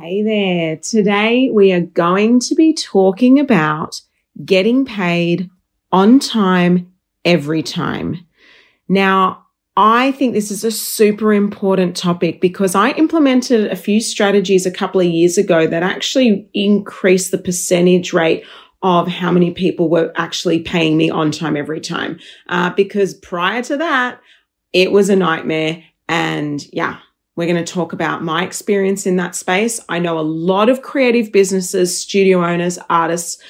Hey there. Today we are going to be talking about getting paid on time every time. Now, I think this is a super important topic because I implemented a few strategies a couple of years ago that actually increased the percentage rate of how many people were actually paying me on time every time. Uh, because prior to that, it was a nightmare. And yeah, we're going to talk about my experience in that space. I know a lot of creative businesses, studio owners, artists.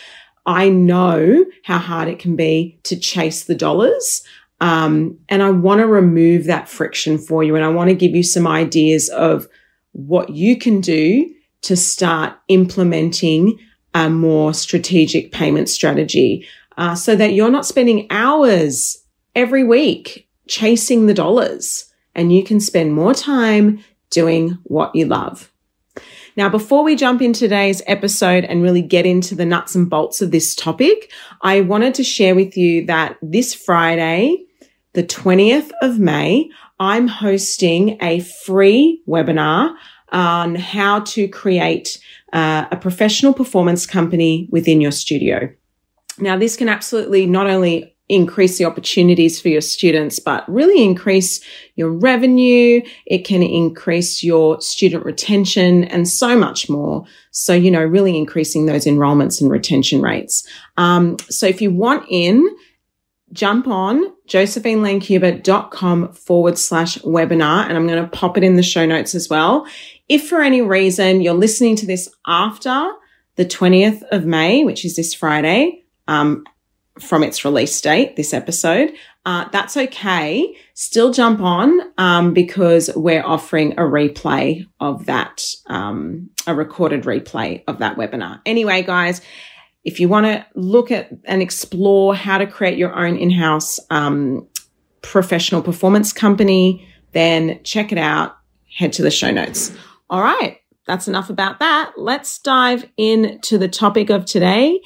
I know how hard it can be to chase the dollars. Um, and I want to remove that friction for you. And I want to give you some ideas of what you can do to start implementing a more strategic payment strategy uh, so that you're not spending hours every week chasing the dollars and you can spend more time doing what you love. Now, before we jump in today's episode and really get into the nuts and bolts of this topic, I wanted to share with you that this Friday, the 20th of May, I'm hosting a free webinar on how to create uh, a professional performance company within your studio. Now, this can absolutely not only increase the opportunities for your students, but really increase your revenue. It can increase your student retention and so much more. So, you know, really increasing those enrollments and retention rates. Um, so if you want in, jump on josephinelancuba.com forward slash webinar. And I'm going to pop it in the show notes as well. If for any reason you're listening to this after the 20th of May, which is this Friday, um, from its release date, this episode, uh, that's okay. Still jump on um, because we're offering a replay of that, um, a recorded replay of that webinar. Anyway, guys, if you want to look at and explore how to create your own in-house um, professional performance company, then check it out. Head to the show notes. All right, that's enough about that. Let's dive into the topic of today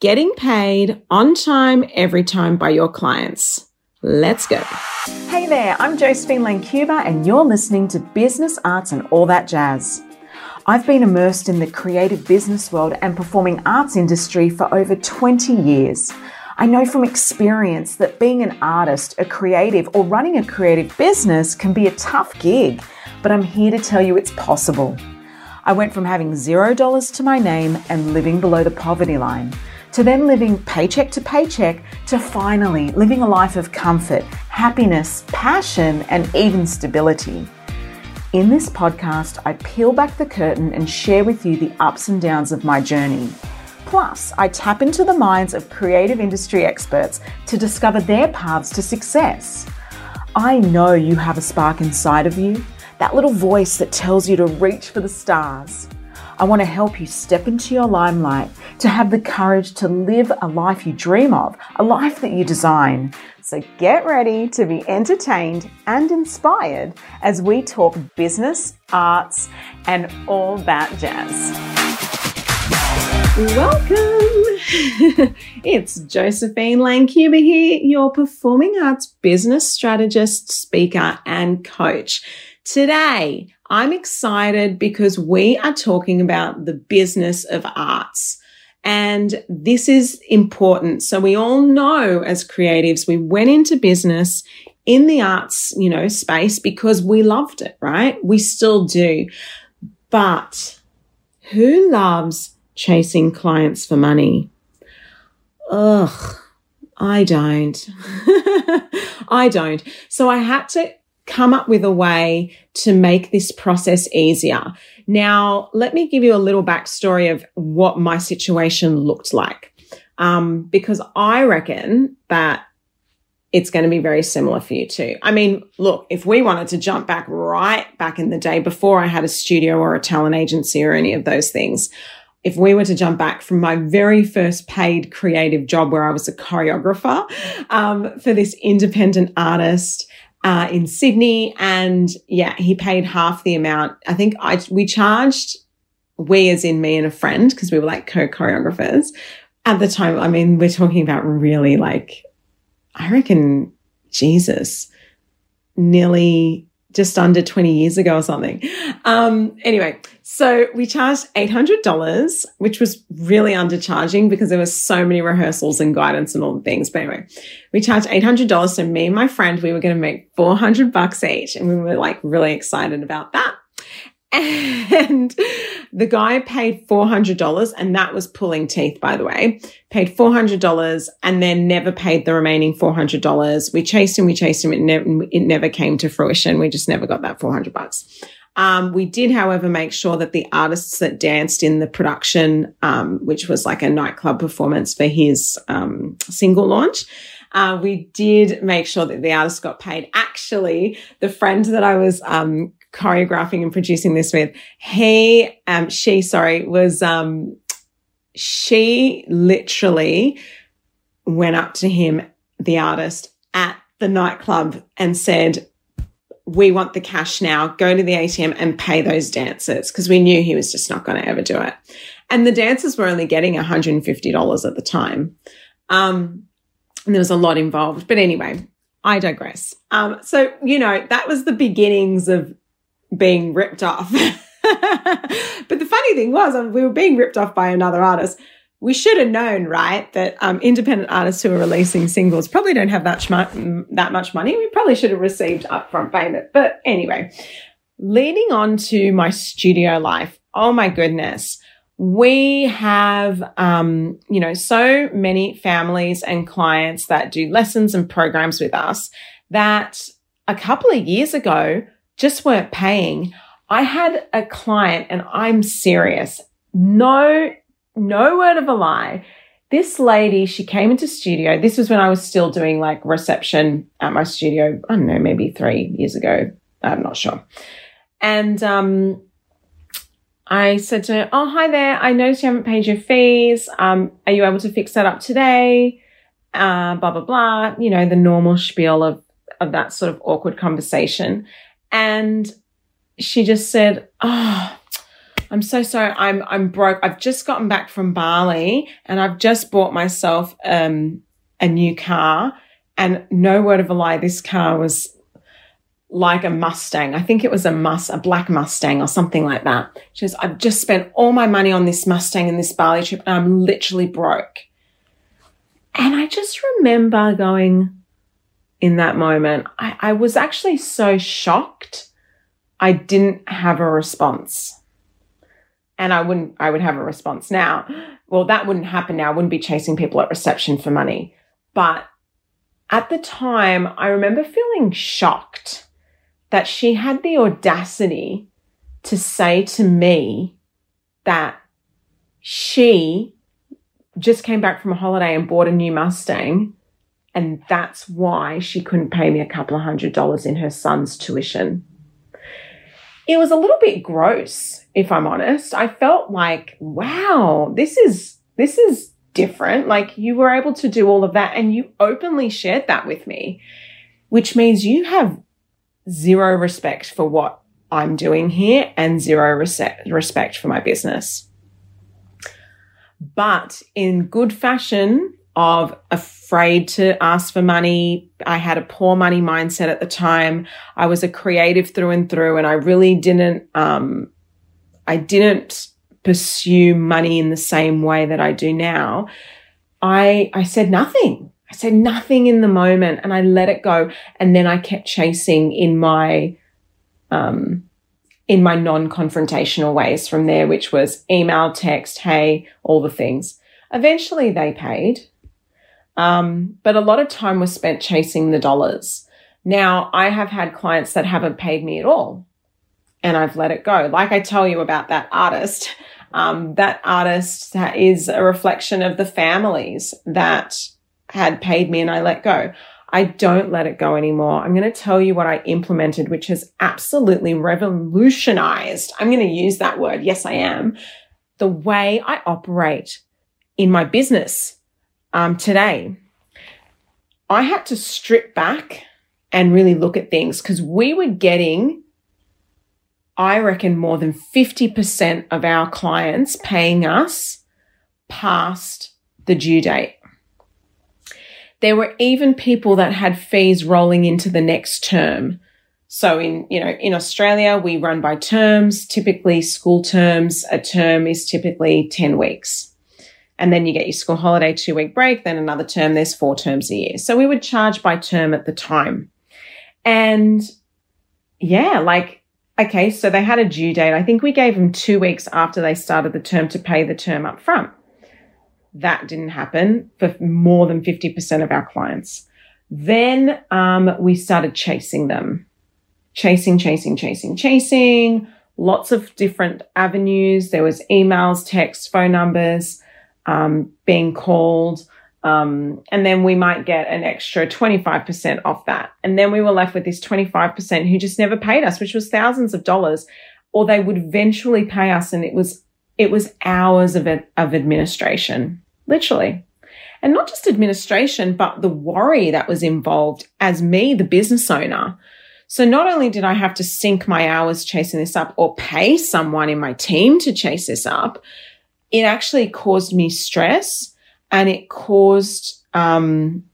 getting paid on time every time by your clients. Let's go. Hey there, I'm Josephine Lancuba, and you're listening to Business, Arts, and All That Jazz. I've been immersed in the creative business world and performing arts industry for over 20 years. I know from experience that being an artist, a creative, or running a creative business can be a tough gig, but I'm here to tell you it's possible. I went from having zero dollars to my name and living below the poverty line to then living paycheck to paycheck to finally living a life of comfort, happiness, passion, and even stability. In this podcast, I peel back the curtain and share with you the ups and downs of my journey. Plus, I tap into the minds of creative industry experts to discover their paths to success. I know you have a spark inside of you, that little voice that tells you to reach for the stars. I want to help you step into your limelight, to have the courage to live a life you dream of, a life that you design. So get ready to be entertained and inspired as we talk business, arts, and all that jazz. Welcome. it's Josephine Lancuba here, your performing arts business strategist, speaker, and coach. Today, I'm excited because we are talking about the business of arts. And this is important. So we all know as creatives, we went into business in the arts, you know, space because we loved it, right? We still do. But who loves chasing clients for money? Ugh, I don't. I don't. So I had to come up with a way to make this process easier. Now, let me give you a little backstory of what my situation looked like. Um, because I reckon that it's going to be very similar for you too. I mean, look, if we wanted to jump back right back in the day before I had a studio or a talent agency or any of those things, if we were to jump back from my very first paid creative job where I was a choreographer um, for this independent artist uh, in Sydney, and yeah, he paid half the amount. I think I we charged we as in me and a friend because we were like co choreographers at the time. I mean, we're talking about really like I reckon Jesus, nearly just under 20 years ago or something. Um, anyway, So we charged $800, which was really undercharging because there were so many rehearsals and guidance and all the things. But anyway, we charged $800. So me and my friend, we were going to make 400 bucks each. And we were like really excited about that. And the guy paid $400 and that was pulling teeth, by the way, paid $400 and then never paid the remaining $400. We chased him, we chased him. It, ne- it never came to fruition. We just never got that 400 bucks. Um, we did, however, make sure that the artists that danced in the production, um, which was like a nightclub performance for his um, single launch, uh, we did make sure that the artists got paid. Actually, the friend that I was um, choreographing and producing this with, he, um, she, sorry, was, um, she literally went up to him, the artist, at the nightclub and said, we want the cash now. Go to the ATM and pay those dancers because we knew he was just not going to ever do it. And the dancers were only getting $150 at the time. Um, and there was a lot involved. But anyway, I digress. Um, so, you know, that was the beginnings of being ripped off. but the funny thing was, um, we were being ripped off by another artist. We should have known, right, that um, independent artists who are releasing singles probably don't have that, mu- that much money. We probably should have received upfront payment. But anyway, leading on to my studio life, oh my goodness. We have, um, you know, so many families and clients that do lessons and programs with us that a couple of years ago, just weren't paying. I had a client and I'm serious. No, no word of a lie. This lady, she came into studio. This was when I was still doing like reception at my studio. I don't know, maybe three years ago. I'm not sure. And, um, I said to her, Oh, hi there. I noticed you haven't paid your fees. Um, are you able to fix that up today? Uh, blah, blah, blah. You know, the normal spiel of, of that sort of awkward conversation. And she just said, Oh, I'm so sorry. I'm, I'm broke. I've just gotten back from Bali and I've just bought myself, um, a new car. And no word of a lie, this car was like a Mustang. I think it was a must, a black Mustang or something like that. She says, I've just spent all my money on this Mustang and this Bali trip and I'm literally broke. And I just remember going, in that moment, I, I was actually so shocked. I didn't have a response. And I wouldn't, I would have a response now. Well, that wouldn't happen now. I wouldn't be chasing people at reception for money. But at the time, I remember feeling shocked that she had the audacity to say to me that she just came back from a holiday and bought a new Mustang and that's why she couldn't pay me a couple of hundred dollars in her son's tuition. It was a little bit gross, if I'm honest. I felt like, wow, this is, this is different. Like you were able to do all of that and you openly shared that with me, which means you have zero respect for what I'm doing here and zero respect for my business. But in good fashion, of afraid to ask for money. I had a poor money mindset at the time. I was a creative through and through and I really didn't, um, I didn't pursue money in the same way that I do now. I, I said nothing. I said nothing in the moment and I let it go. And then I kept chasing in my, um, in my non-confrontational ways from there, which was email, text, hey, all the things. Eventually they paid. Um, but a lot of time was spent chasing the dollars. Now, I have had clients that haven't paid me at all and I've let it go. Like I tell you about that artist, um, that artist is a reflection of the families that had paid me and I let go. I don't let it go anymore. I'm going to tell you what I implemented, which has absolutely revolutionized. I'm going to use that word. Yes, I am. The way I operate in my business um, today, I had to strip back and really look at things because we were getting, I reckon, more than 50% of our clients paying us past the due date. There were even people that had fees rolling into the next term. So in, you know, in Australia, we run by terms, typically school terms. A term is typically 10 weeks. And then you get your school holiday, two week break, then another term. There's four terms a year. So we would charge by term at the time. And yeah, like, okay, so they had a due date. I think we gave them two weeks after they started the term to pay the term up front. That didn't happen for more than 50% of our clients. Then um, we started chasing them chasing, chasing, chasing, chasing, lots of different avenues. There was emails, texts, phone numbers, um, being called. Um, and then we might get an extra 25% off that. And then we were left with this 25% who just never paid us, which was thousands of dollars, or they would eventually pay us. And it was, it was hours of, of administration, literally. And not just administration, but the worry that was involved as me, the business owner, so not only did I have to sink my hours chasing this up or pay someone in my team to chase this up, it actually caused me stress and it caused, um,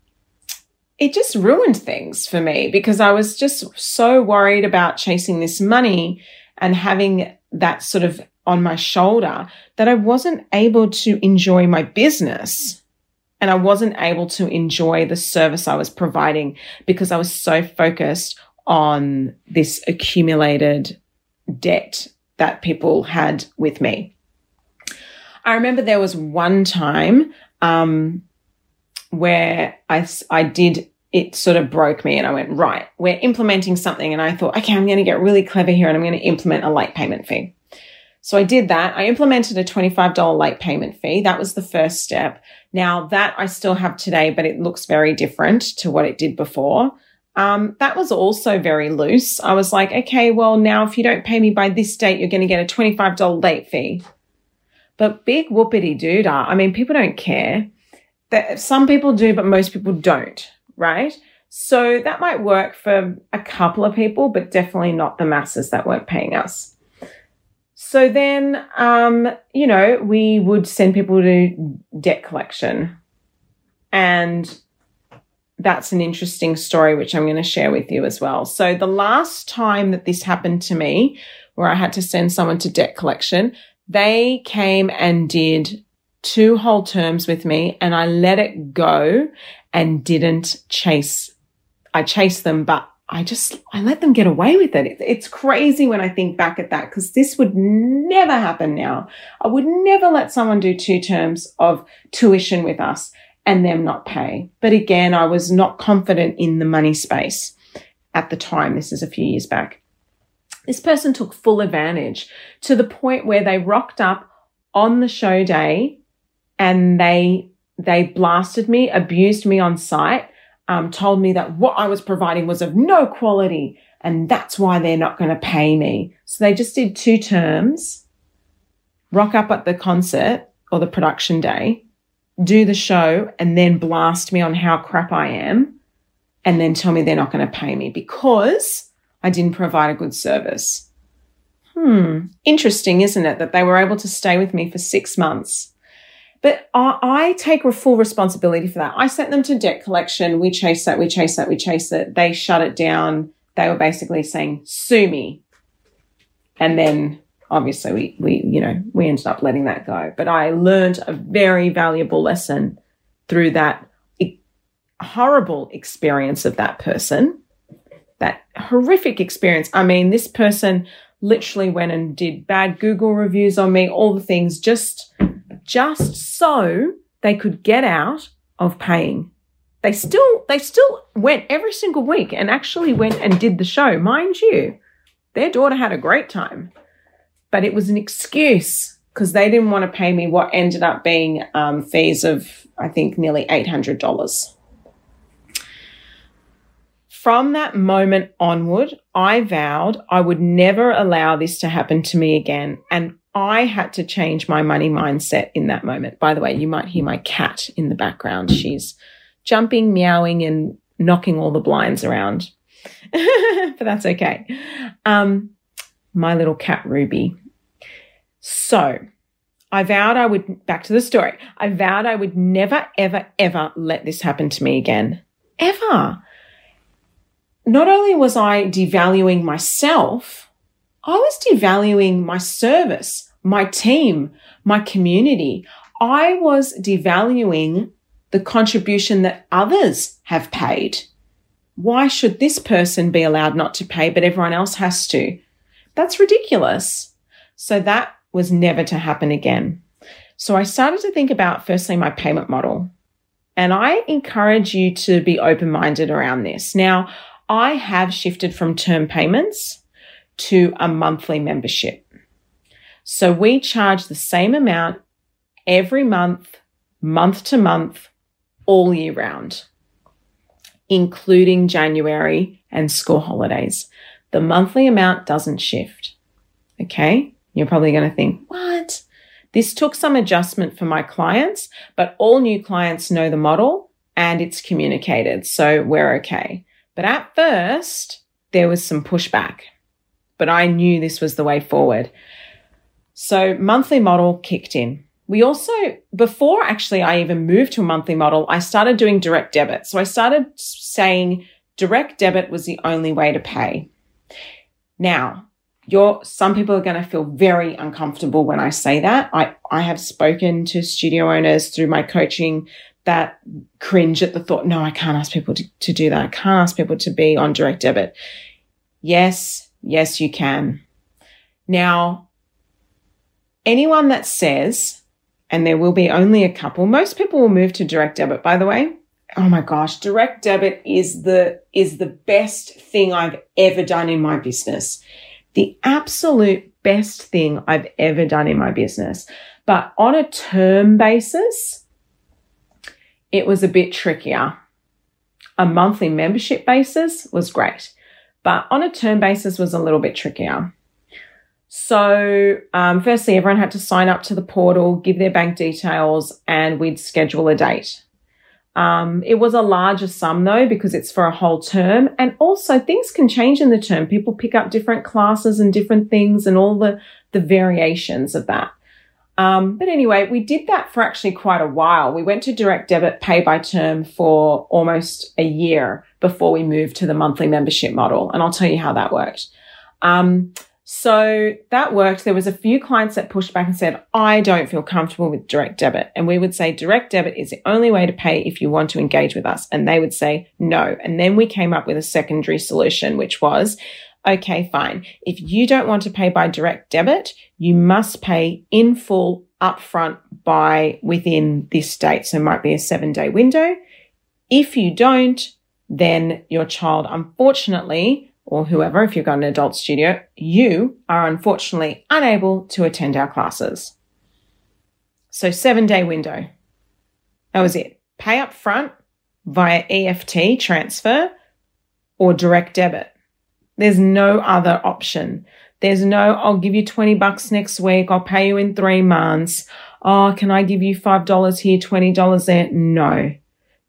it just ruined things for me because I was just so worried about chasing this money and having that sort of on my shoulder that I wasn't able to enjoy my business and I wasn't able to enjoy the service I was providing because I was so focused on this accumulated debt that people had with me. I remember there was one time um, where I, I did, it sort of broke me and I went, right, we're implementing something. And I thought, okay, I'm going to get really clever here and I'm going to implement a late payment fee. So I did that. I implemented a $25 late payment fee. That was the first step. Now that I still have today, but it looks very different to what it did before. Um, that was also very loose. I was like, okay, well, now if you don't pay me by this date, you're going to get a $25 late fee. But big whoopity doodah. I mean, people don't care. That some people do, but most people don't, right? So that might work for a couple of people, but definitely not the masses that weren't paying us. So then, um, you know, we would send people to debt collection. And that's an interesting story, which I'm going to share with you as well. So the last time that this happened to me, where I had to send someone to debt collection, they came and did two whole terms with me and I let it go and didn't chase. I chased them, but I just, I let them get away with it. It's crazy when I think back at that because this would never happen now. I would never let someone do two terms of tuition with us and them not pay. But again, I was not confident in the money space at the time. This is a few years back. This person took full advantage to the point where they rocked up on the show day and they, they blasted me, abused me on site, um, told me that what I was providing was of no quality and that's why they're not going to pay me. So they just did two terms, rock up at the concert or the production day, do the show and then blast me on how crap I am and then tell me they're not going to pay me because I didn't provide a good service. Hmm. Interesting, isn't it? That they were able to stay with me for six months. But I, I take full responsibility for that. I sent them to debt collection. We chased that. We chased that. We chased it. They shut it down. They were basically saying, sue me. And then obviously we, we, you know, we ended up letting that go. But I learned a very valuable lesson through that horrible experience of that person, that horrific experience. I mean, this person literally went and did bad Google reviews on me, all the things just, just so they could get out of paying. They still, they still went every single week and actually went and did the show. Mind you, their daughter had a great time but it was an excuse because they didn't want to pay me what ended up being um, fees of, I think, nearly $800. From that moment onward, I vowed I would never allow this to happen to me again. And I had to change my money mindset in that moment. By the way, you might hear my cat in the background. She's jumping, meowing, and knocking all the blinds around. but that's okay. Um, my little cat Ruby. So I vowed I would, back to the story, I vowed I would never, ever, ever let this happen to me again. Ever. Not only was I devaluing myself, I was devaluing my service, my team, my community. I was devaluing the contribution that others have paid. Why should this person be allowed not to pay, but everyone else has to? That's ridiculous. So that was never to happen again. So I started to think about firstly my payment model. And I encourage you to be open minded around this. Now, I have shifted from term payments to a monthly membership. So we charge the same amount every month, month to month, all year round, including January and school holidays. The monthly amount doesn't shift. Okay. You're probably going to think, what? This took some adjustment for my clients, but all new clients know the model and it's communicated. So we're okay. But at first, there was some pushback, but I knew this was the way forward. So monthly model kicked in. We also, before actually I even moved to a monthly model, I started doing direct debit. So I started saying direct debit was the only way to pay. Now, you're some people are going to feel very uncomfortable when I say that. I, I have spoken to studio owners through my coaching that cringe at the thought, no, I can't ask people to, to do that. I can't ask people to be on direct debit. Yes, yes, you can. Now, anyone that says, and there will be only a couple, most people will move to direct debit, by the way. Oh my gosh, direct debit is the, is the best thing I've ever done in my business the absolute best thing I've ever done in my business. But on a term basis, it was a bit trickier. A monthly membership basis was great, but on a term basis was a little bit trickier. So, um, firstly, everyone had to sign up to the portal, give their bank details, and we'd schedule a date. Um, it was a larger sum though because it's for a whole term, and also things can change in the term. People pick up different classes and different things, and all the the variations of that. Um, but anyway, we did that for actually quite a while. We went to direct debit pay by term for almost a year before we moved to the monthly membership model, and I'll tell you how that worked. Um, so that worked. There was a few clients that pushed back and said, I don't feel comfortable with direct debit. And we would say direct debit is the only way to pay if you want to engage with us. And they would say no. And then we came up with a secondary solution, which was, okay, fine. If you don't want to pay by direct debit, you must pay in full upfront by within this date. So it might be a seven day window. If you don't, then your child, unfortunately, or whoever, if you've got an adult studio, you are unfortunately unable to attend our classes. So, seven day window. That was it. Pay up front via EFT transfer or direct debit. There's no other option. There's no, I'll give you 20 bucks next week. I'll pay you in three months. Oh, can I give you $5 here, $20 there? No.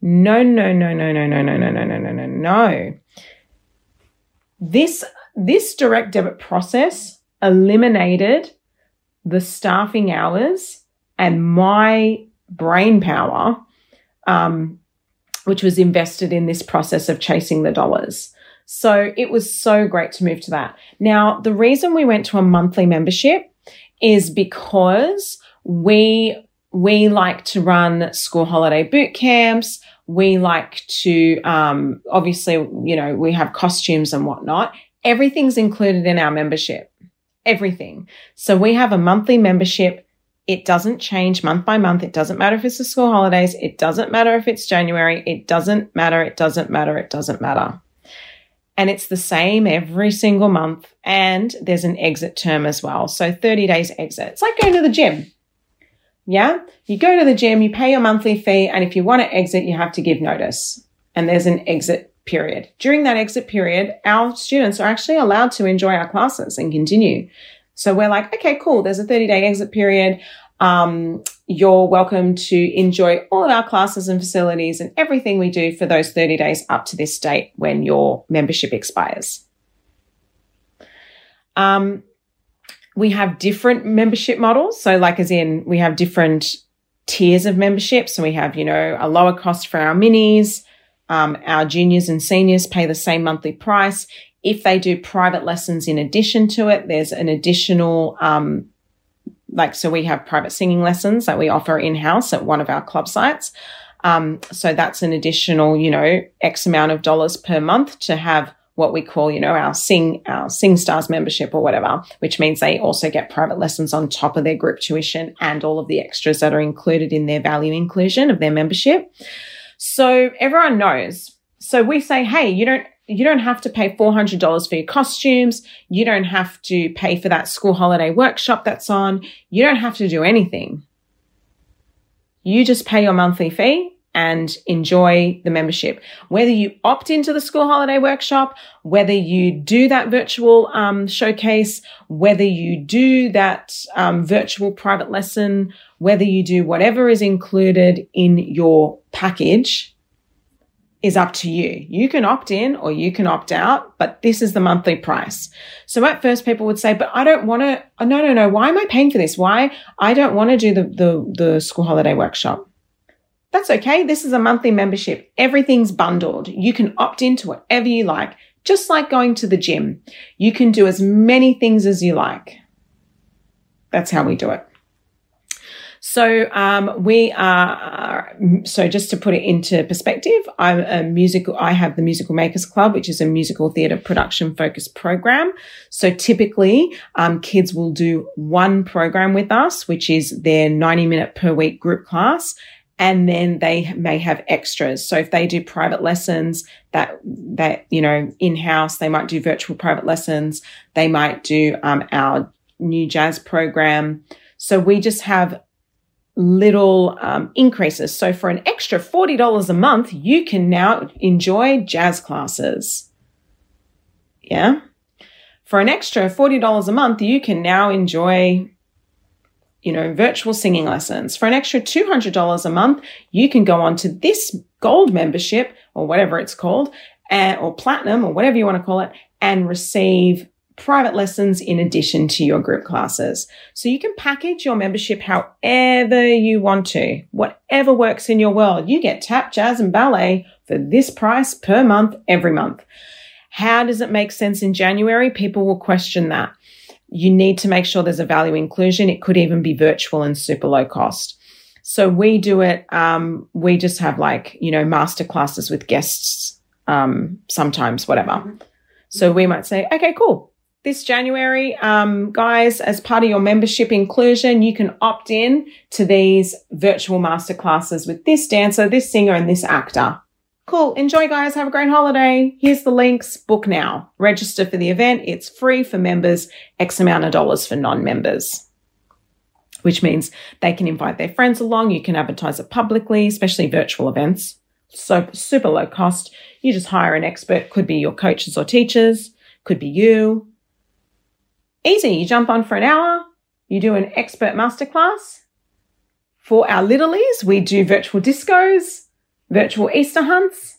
No, no, no, no, no, no, no, no, no, no, no, no, no. This, this direct debit process eliminated the staffing hours and my brain power, um, which was invested in this process of chasing the dollars. So it was so great to move to that. Now, the reason we went to a monthly membership is because we we like to run school holiday boot camps. We like to, um, obviously, you know, we have costumes and whatnot. Everything's included in our membership. Everything. So we have a monthly membership. It doesn't change month by month. It doesn't matter if it's the school holidays. It doesn't matter if it's January. It doesn't matter. It doesn't matter. It doesn't matter. And it's the same every single month. And there's an exit term as well. So 30 days exit. It's like going to the gym. Yeah. You go to the gym, you pay your monthly fee, and if you want to exit, you have to give notice. And there's an exit period. During that exit period, our students are actually allowed to enjoy our classes and continue. So we're like, okay, cool. There's a 30 day exit period. Um, you're welcome to enjoy all of our classes and facilities and everything we do for those 30 days up to this date when your membership expires. Um, we have different membership models. So, like, as in, we have different tiers of membership. So, we have, you know, a lower cost for our minis, Um, our juniors and seniors pay the same monthly price. If they do private lessons in addition to it, there's an additional, um, like, so we have private singing lessons that we offer in house at one of our club sites. Um, so that's an additional, you know, X amount of dollars per month to have what we call, you know, our Sing, our Sing Stars membership or whatever, which means they also get private lessons on top of their group tuition and all of the extras that are included in their value inclusion of their membership. So everyone knows. So we say, hey, you don't, you don't have to pay $400 for your costumes. You don't have to pay for that school holiday workshop that's on. You don't have to do anything. You just pay your monthly fee and enjoy the membership. Whether you opt into the school holiday workshop, whether you do that virtual um, showcase, whether you do that um, virtual private lesson, whether you do whatever is included in your package is up to you. You can opt in or you can opt out, but this is the monthly price. So at first people would say, but I don't want to, uh, no, no, no. Why am I paying for this? Why? I don't want to do the, the, the school holiday workshop. That's okay. This is a monthly membership. Everything's bundled. You can opt into whatever you like, just like going to the gym. You can do as many things as you like. That's how we do it. So um, we are. So just to put it into perspective, I'm a musical. I have the Musical Makers Club, which is a musical theatre production focused program. So typically, um, kids will do one program with us, which is their 90 minute per week group class, and then they may have extras. So if they do private lessons that, that, you know, in house, they might do virtual private lessons. They might do, um, our new jazz program. So we just have little, um, increases. So for an extra $40 a month, you can now enjoy jazz classes. Yeah. For an extra $40 a month, you can now enjoy you know, virtual singing lessons. For an extra $200 a month, you can go on to this gold membership or whatever it's called, uh, or platinum or whatever you want to call it, and receive private lessons in addition to your group classes. So you can package your membership however you want to, whatever works in your world. You get tap, jazz, and ballet for this price per month every month. How does it make sense in January? People will question that you need to make sure there's a value inclusion. It could even be virtual and super low cost. So we do it. Um, we just have like, you know, master classes with guests, um, sometimes, whatever. Mm-hmm. So we might say, okay, cool. This January, um, guys, as part of your membership inclusion, you can opt in to these virtual master classes with this dancer, this singer, and this actor. Cool. Enjoy, guys. Have a great holiday. Here's the links. Book now. Register for the event. It's free for members, X amount of dollars for non members, which means they can invite their friends along. You can advertise it publicly, especially virtual events. So super low cost. You just hire an expert. Could be your coaches or teachers. Could be you. Easy. You jump on for an hour. You do an expert masterclass. For our littlies, we do virtual discos virtual Easter hunts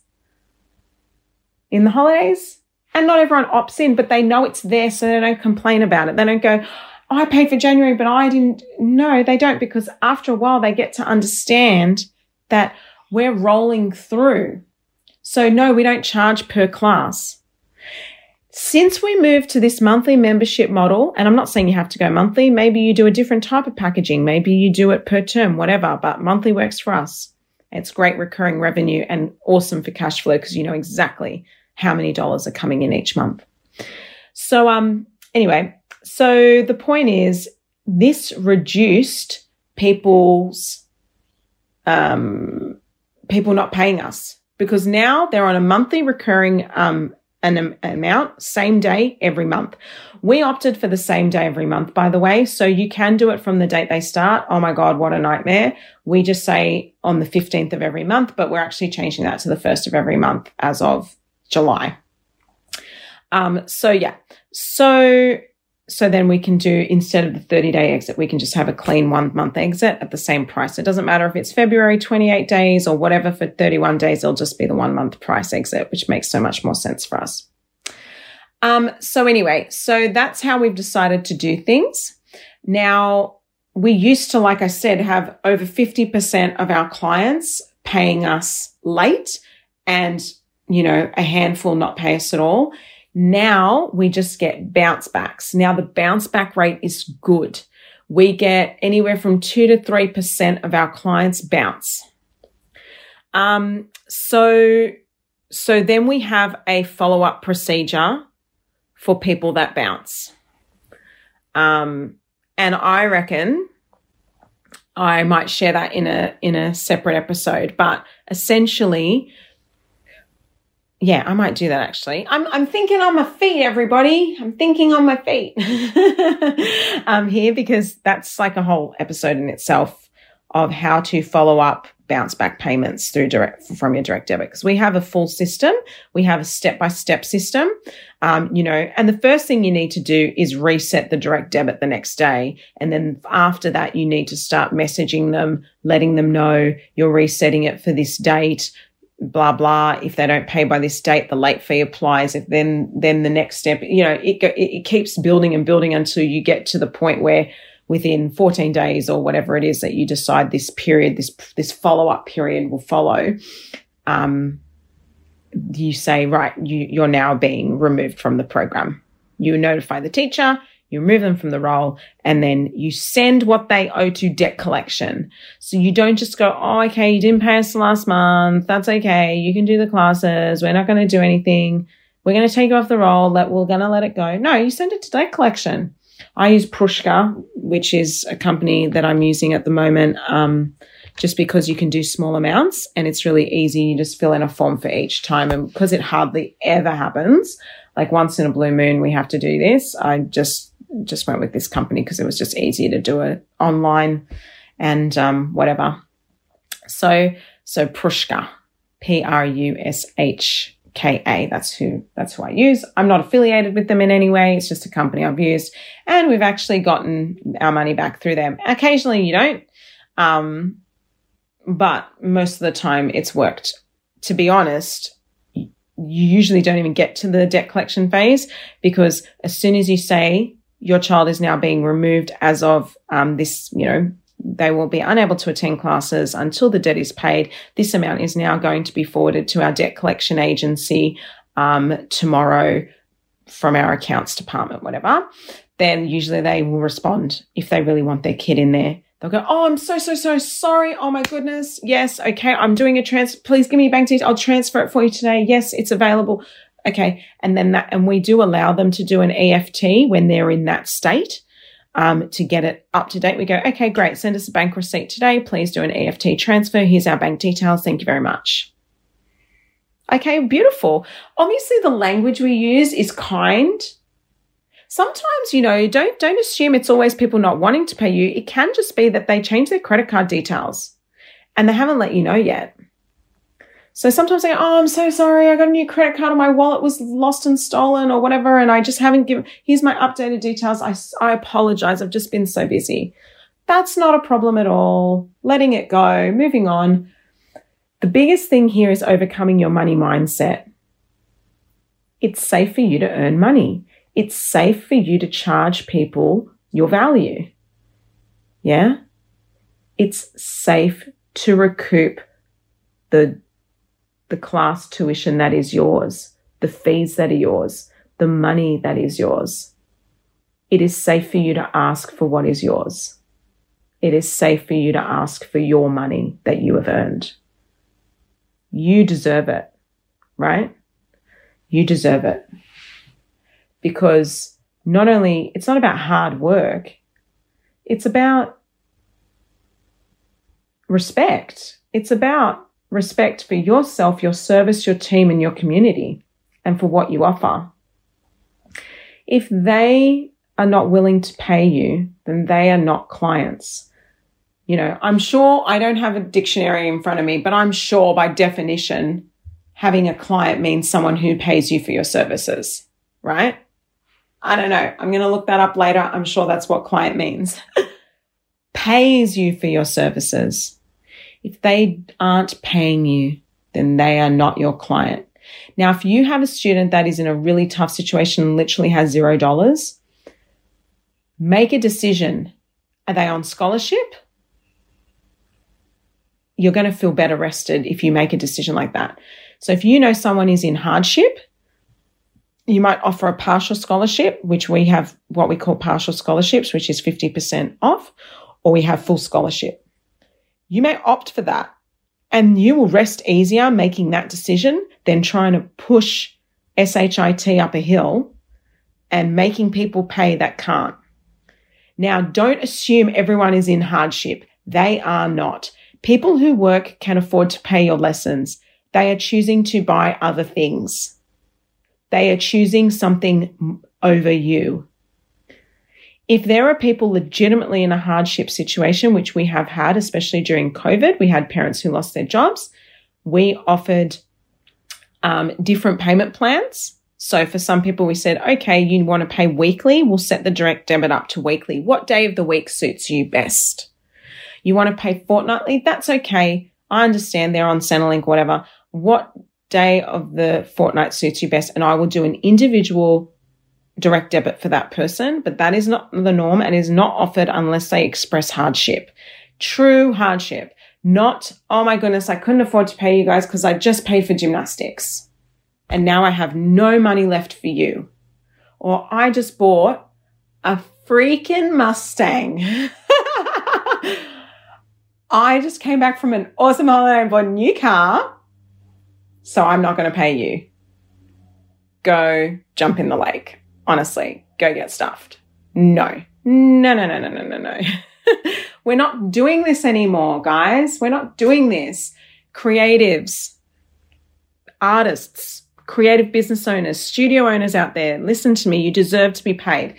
in the holidays. And not everyone opts in, but they know it's there, so they don't complain about it. They don't go, oh, I paid for January, but I didn't. No, they don't, because after a while, they get to understand that we're rolling through. So, no, we don't charge per class. Since we moved to this monthly membership model, and I'm not saying you have to go monthly, maybe you do a different type of packaging, maybe you do it per term, whatever, but monthly works for us. It's great recurring revenue and awesome for cash flow because you know exactly how many dollars are coming in each month. So, um, anyway, so the point is this reduced people's, um, people not paying us because now they're on a monthly recurring, um, an amount same day every month. We opted for the same day every month, by the way. So you can do it from the date they start. Oh my God, what a nightmare. We just say on the 15th of every month, but we're actually changing that to the first of every month as of July. Um, so yeah. So so then we can do instead of the 30 day exit, we can just have a clean one month exit at the same price. It doesn't matter if it's February 28 days or whatever for 31 days, it'll just be the one month price exit, which makes so much more sense for us. Um, so anyway, so that's how we've decided to do things. Now, we used to, like I said, have over 50% of our clients paying us late and, you know, a handful not pay us at all. Now we just get bounce backs. Now the bounce back rate is good. We get anywhere from two to 3% of our clients bounce. Um, so, so then we have a follow up procedure for people that bounce. Um, and I reckon I might share that in a in a separate episode. But essentially, yeah, I might do that actually. I'm I'm thinking on my feet, everybody. I'm thinking on my feet. I'm here because that's like a whole episode in itself of how to follow up bounce back payments through direct from your direct debit because we have a full system we have a step by step system um, you know and the first thing you need to do is reset the direct debit the next day and then after that you need to start messaging them letting them know you're resetting it for this date blah blah if they don't pay by this date the late fee applies if then then the next step you know it, it, keeps building and building until you get to the point where within 14 days or whatever it is that you decide this period, this this follow up period will follow, um, you say, right, you, you're now being removed from the program. You notify the teacher, you remove them from the roll, and then you send what they owe to debt collection. So you don't just go, oh, okay, you didn't pay us last month. That's okay. You can do the classes. We're not going to do anything. We're going to take you off the roll. That we're going to let it go. No, you send it to debt collection. I use Prushka, which is a company that I'm using at the moment, um, just because you can do small amounts and it's really easy. You just fill in a form for each time. And because it hardly ever happens, like once in a blue moon, we have to do this. I just, just went with this company because it was just easier to do it online and um, whatever. So, so Prushka, P R U S H KA. That's who that's who I use. I'm not affiliated with them in any way. It's just a company I've used, and we've actually gotten our money back through them. Occasionally, you don't, um, but most of the time, it's worked. To be honest, you usually don't even get to the debt collection phase because as soon as you say your child is now being removed as of um, this, you know, they will be unable to attend classes until the debt is paid. This amount is now going to be forwarded to our debt collection agency um, tomorrow from our accounts department, whatever. Then usually they will respond if they really want their kid in there. They'll go, Oh, I'm so, so, so sorry. Oh my goodness. Yes. Okay. I'm doing a transfer. Please give me bank detail. I'll transfer it for you today. Yes, it's available. Okay. And then that, and we do allow them to do an EFT when they're in that state um, to get it up to date. We go, okay, great. Send us a bank receipt today. Please do an EFT transfer. Here's our bank details. Thank you very much. Okay, beautiful. Obviously, the language we use is kind. Sometimes, you know, don't don't assume it's always people not wanting to pay you. It can just be that they change their credit card details and they haven't let you know yet. So sometimes I go, oh, I'm so sorry. I got a new credit card and my wallet was lost and stolen or whatever. And I just haven't given, here's my updated details. I, I apologize. I've just been so busy. That's not a problem at all. Letting it go, moving on. The biggest thing here is overcoming your money mindset. It's safe for you to earn money. It's safe for you to charge people your value. Yeah? It's safe to recoup the the class tuition that is yours, the fees that are yours, the money that is yours. It is safe for you to ask for what is yours. It is safe for you to ask for your money that you have earned. You deserve it, right? You deserve it. Because not only, it's not about hard work, it's about respect. It's about respect for yourself, your service, your team, and your community, and for what you offer. If they are not willing to pay you, then they are not clients. You know, I'm sure I don't have a dictionary in front of me, but I'm sure by definition, having a client means someone who pays you for your services, right? I don't know. I'm going to look that up later. I'm sure that's what client means. pays you for your services. If they aren't paying you, then they are not your client. Now, if you have a student that is in a really tough situation and literally has zero dollars, make a decision. Are they on scholarship? you're going to feel better rested if you make a decision like that. So if you know someone is in hardship, you might offer a partial scholarship, which we have what we call partial scholarships, which is 50% off, or we have full scholarship. You may opt for that and you will rest easier making that decision than trying to push SHIT up a hill and making people pay that can't. Now, don't assume everyone is in hardship. They are not. People who work can afford to pay your lessons. They are choosing to buy other things. They are choosing something over you. If there are people legitimately in a hardship situation, which we have had, especially during COVID, we had parents who lost their jobs. We offered um, different payment plans. So for some people, we said, okay, you want to pay weekly. We'll set the direct debit up to weekly. What day of the week suits you best? You want to pay fortnightly? That's okay. I understand they're on Centrelink, whatever. What day of the fortnight suits you best? And I will do an individual direct debit for that person, but that is not the norm and is not offered unless they express hardship. True hardship. Not, oh my goodness, I couldn't afford to pay you guys because I just paid for gymnastics. And now I have no money left for you. Or I just bought a freaking Mustang. I just came back from an awesome holiday and bought a new car. So I'm not going to pay you. Go jump in the lake. Honestly, go get stuffed. No, no, no, no, no, no, no, no. We're not doing this anymore, guys. We're not doing this. Creatives, artists, creative business owners, studio owners out there, listen to me. You deserve to be paid.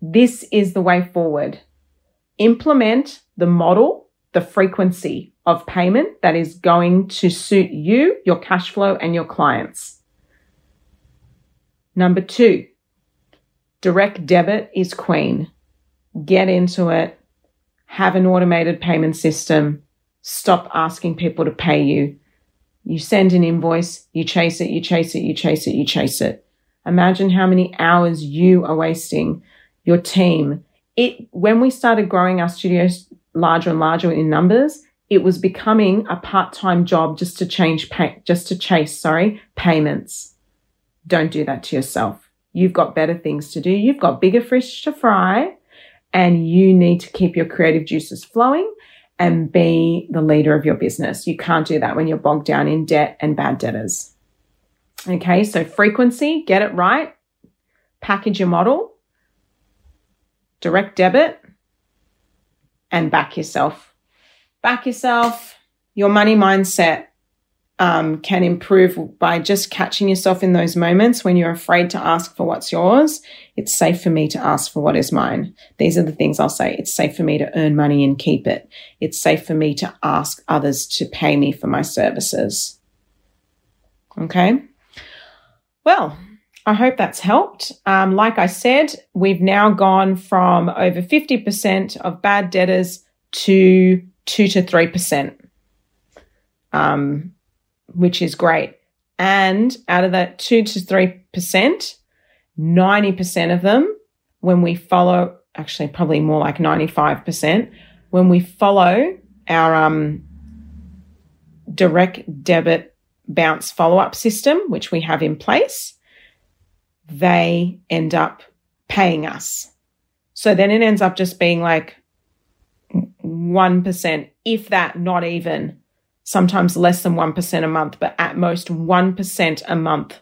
This is the way forward. Implement the model, the frequency of payment that is going to suit you, your cash flow, and your clients. Number two, direct debit is queen. Get into it. Have an automated payment system. Stop asking people to pay you. You send an invoice, you chase it, you chase it, you chase it, you chase it. Imagine how many hours you are wasting, your team. It, when we started growing our studios larger and larger in numbers, it was becoming a part-time job just to change pay, just to chase, sorry, payments. Don't do that to yourself. You've got better things to do. You've got bigger fish to fry and you need to keep your creative juices flowing and be the leader of your business. You can't do that when you're bogged down in debt and bad debtors. Okay, so frequency, get it right. Package your model, direct debit, and back yourself. Back yourself, your money mindset, um, can improve by just catching yourself in those moments when you're afraid to ask for what's yours. It's safe for me to ask for what is mine. These are the things I'll say. It's safe for me to earn money and keep it. It's safe for me to ask others to pay me for my services. Okay. Well, I hope that's helped. Um, like I said, we've now gone from over 50% of bad debtors to 2 to 3%. Um, which is great. And out of that 2 to 3%, 90% of them, when we follow, actually, probably more like 95%, when we follow our um, direct debit bounce follow up system, which we have in place, they end up paying us. So then it ends up just being like 1%, if that, not even sometimes less than 1% a month, but at most 1% a month.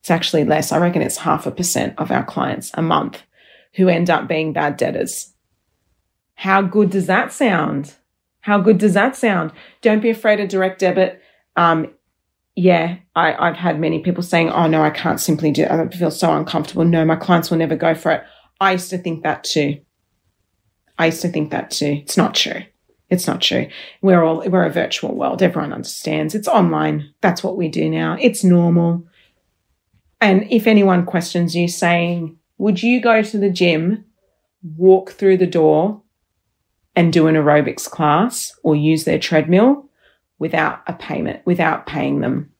It's actually less. I reckon it's half a percent of our clients a month who end up being bad debtors. How good does that sound? How good does that sound? Don't be afraid of direct debit. Um, yeah, I, have had many people saying, oh no, I can't simply do it. I feel so uncomfortable. No, my clients will never go for it. I used to think that too. I used to think that too. It's not true. It's not true. We're all, we're a virtual world. Everyone understands. It's online. That's what we do now. It's normal. And if anyone questions you saying, would you go to the gym, walk through the door and do an aerobics class or use their treadmill without a payment, without paying them?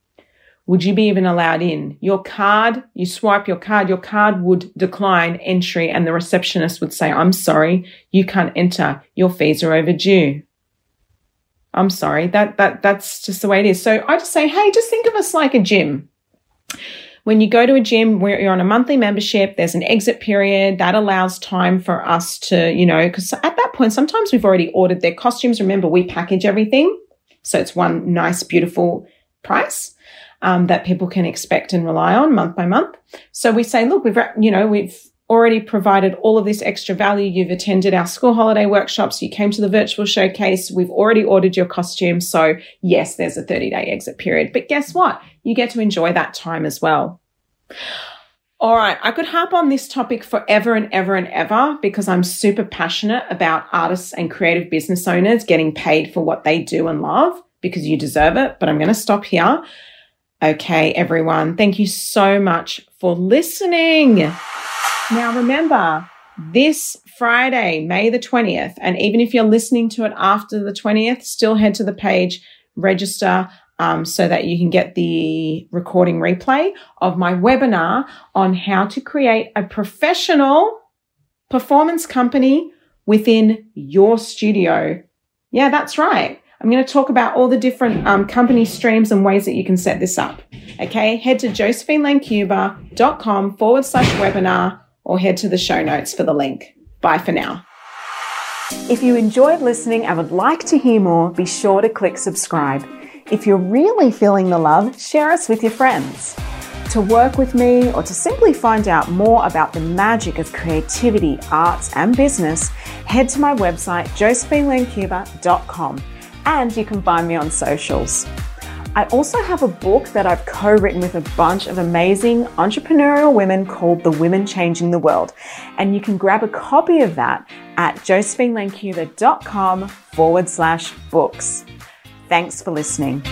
Would you be even allowed in? Your card, you swipe your card, your card would decline entry and the receptionist would say, I'm sorry, you can't enter. Your fees are overdue. I'm sorry. That that that's just the way it is. So I just say, hey, just think of us like a gym. When you go to a gym where you're on a monthly membership, there's an exit period that allows time for us to, you know, because at that point, sometimes we've already ordered their costumes. Remember, we package everything. So it's one nice, beautiful price. Um, that people can expect and rely on month by month. So we say, look, we've, you know, we've already provided all of this extra value. You've attended our school holiday workshops. You came to the virtual showcase. We've already ordered your costume. So yes, there's a 30 day exit period, but guess what? You get to enjoy that time as well. All right. I could harp on this topic forever and ever and ever because I'm super passionate about artists and creative business owners getting paid for what they do and love because you deserve it. But I'm going to stop here. Okay, everyone. Thank you so much for listening. Now, remember, this Friday, May the 20th, and even if you're listening to it after the 20th, still head to the page, register um, so that you can get the recording replay of my webinar on how to create a professional performance company within your studio. Yeah, that's right. I'm going to talk about all the different um, company streams and ways that you can set this up. Okay, head to josephinelancuba.com forward slash webinar or head to the show notes for the link. Bye for now. If you enjoyed listening and would like to hear more, be sure to click subscribe. If you're really feeling the love, share us with your friends. To work with me or to simply find out more about the magic of creativity, arts, and business, head to my website, josephinelancuba.com, and you can find me on socials. I also have a book that I've co written with a bunch of amazing entrepreneurial women called The Women Changing the World. And you can grab a copy of that at josephinelancuba.com forward slash books. Thanks for listening.